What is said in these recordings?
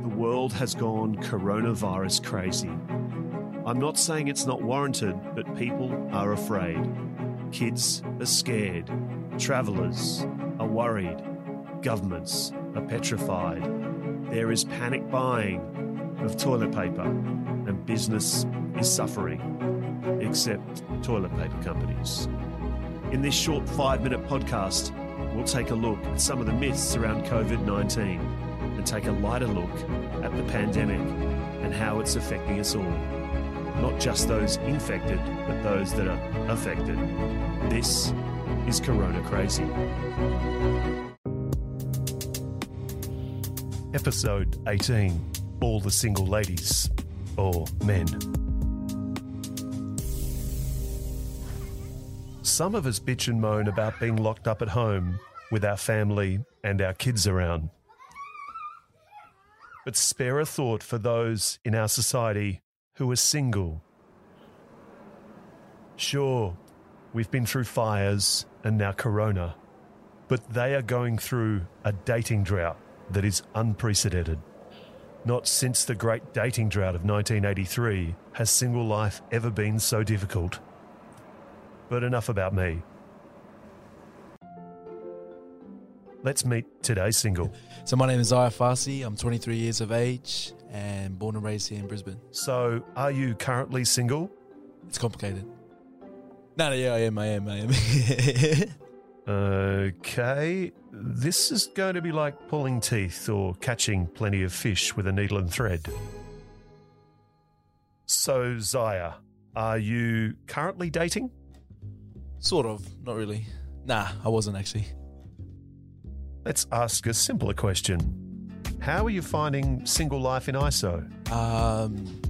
The world has gone coronavirus crazy. I'm not saying it's not warranted, but people are afraid. Kids are scared. Travellers are worried. Governments are petrified. There is panic buying of toilet paper, and business is suffering, except toilet paper companies. In this short five minute podcast, we'll take a look at some of the myths around COVID 19 and take a lighter look at the pandemic and how it's affecting us all. Not just those infected, but those that are affected. This is Corona Crazy. Episode 18 All the Single Ladies, or Men. Some of us bitch and moan about being locked up at home with our family and our kids around. But spare a thought for those in our society who are single. Sure, we've been through fires and now corona, but they are going through a dating drought that is unprecedented. Not since the great dating drought of 1983 has single life ever been so difficult. But enough about me. Let's meet today's single. So my name is Zaya Farsi. I'm 23 years of age and born and raised here in Brisbane. So, are you currently single? It's complicated. No, no, yeah, I am, I am, I am. Okay. This is going to be like pulling teeth or catching plenty of fish with a needle and thread. So, Zaya, are you currently dating? sort of, not really. Nah, I wasn't actually. Let's ask a simpler question. How are you finding single life in ISO? Um,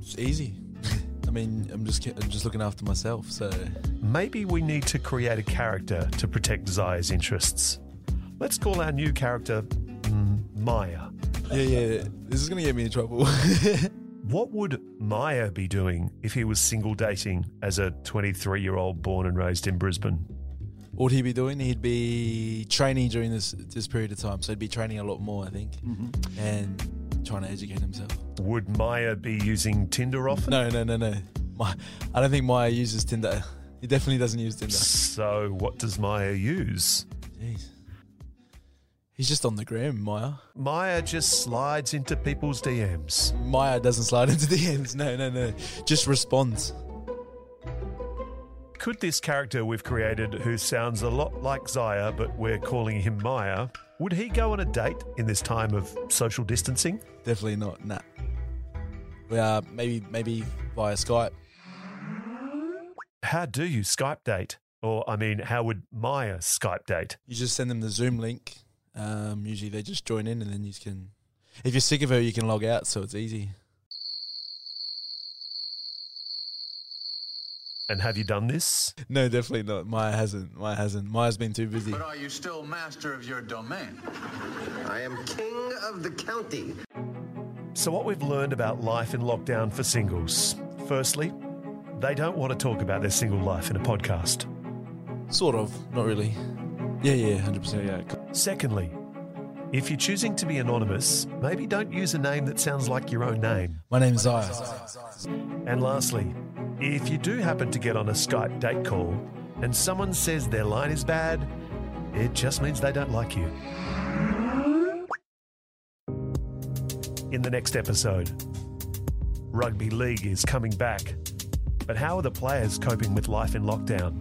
it's easy. I mean, I'm just I'm just looking after myself. So Maybe we need to create a character to protect Zaya's interests. Let's call our new character Maya. yeah, yeah. This is gonna get me in trouble. What would Maya be doing if he was single dating as a 23 year old born and raised in Brisbane? What would he be doing? He'd be training during this this period of time. So he'd be training a lot more, I think, mm-hmm. and trying to educate himself. Would Maya be using Tinder often? No, no, no, no. My, I don't think Maya uses Tinder. He definitely doesn't use Tinder. So, what does Maya use? Jeez. He's just on the gram, Maya. Maya just slides into people's DMs. Maya doesn't slide into the ends. No, no, no. Just responds. Could this character we've created, who sounds a lot like Zaya, but we're calling him Maya, would he go on a date in this time of social distancing? Definitely not. Nah. We are maybe maybe via Skype. How do you Skype date? Or, I mean, how would Maya Skype date? You just send them the Zoom link. Um, usually they just join in, and then you can. If you're sick of her, you can log out, so it's easy. And have you done this? No, definitely not. Maya hasn't. Maya hasn't. Maya's been too busy. But are you still master of your domain? I am king of the county. So, what we've learned about life in lockdown for singles. Firstly, they don't want to talk about their single life in a podcast. Sort of. Not really. Yeah, yeah, hundred percent. Yeah. Secondly, if you're choosing to be anonymous, maybe don't use a name that sounds like your own name. My name's Zaya. And lastly, if you do happen to get on a Skype date call and someone says their line is bad, it just means they don't like you. In the next episode, rugby league is coming back. But how are the players coping with life in lockdown?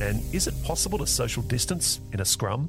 And is it possible to social distance in a scrum?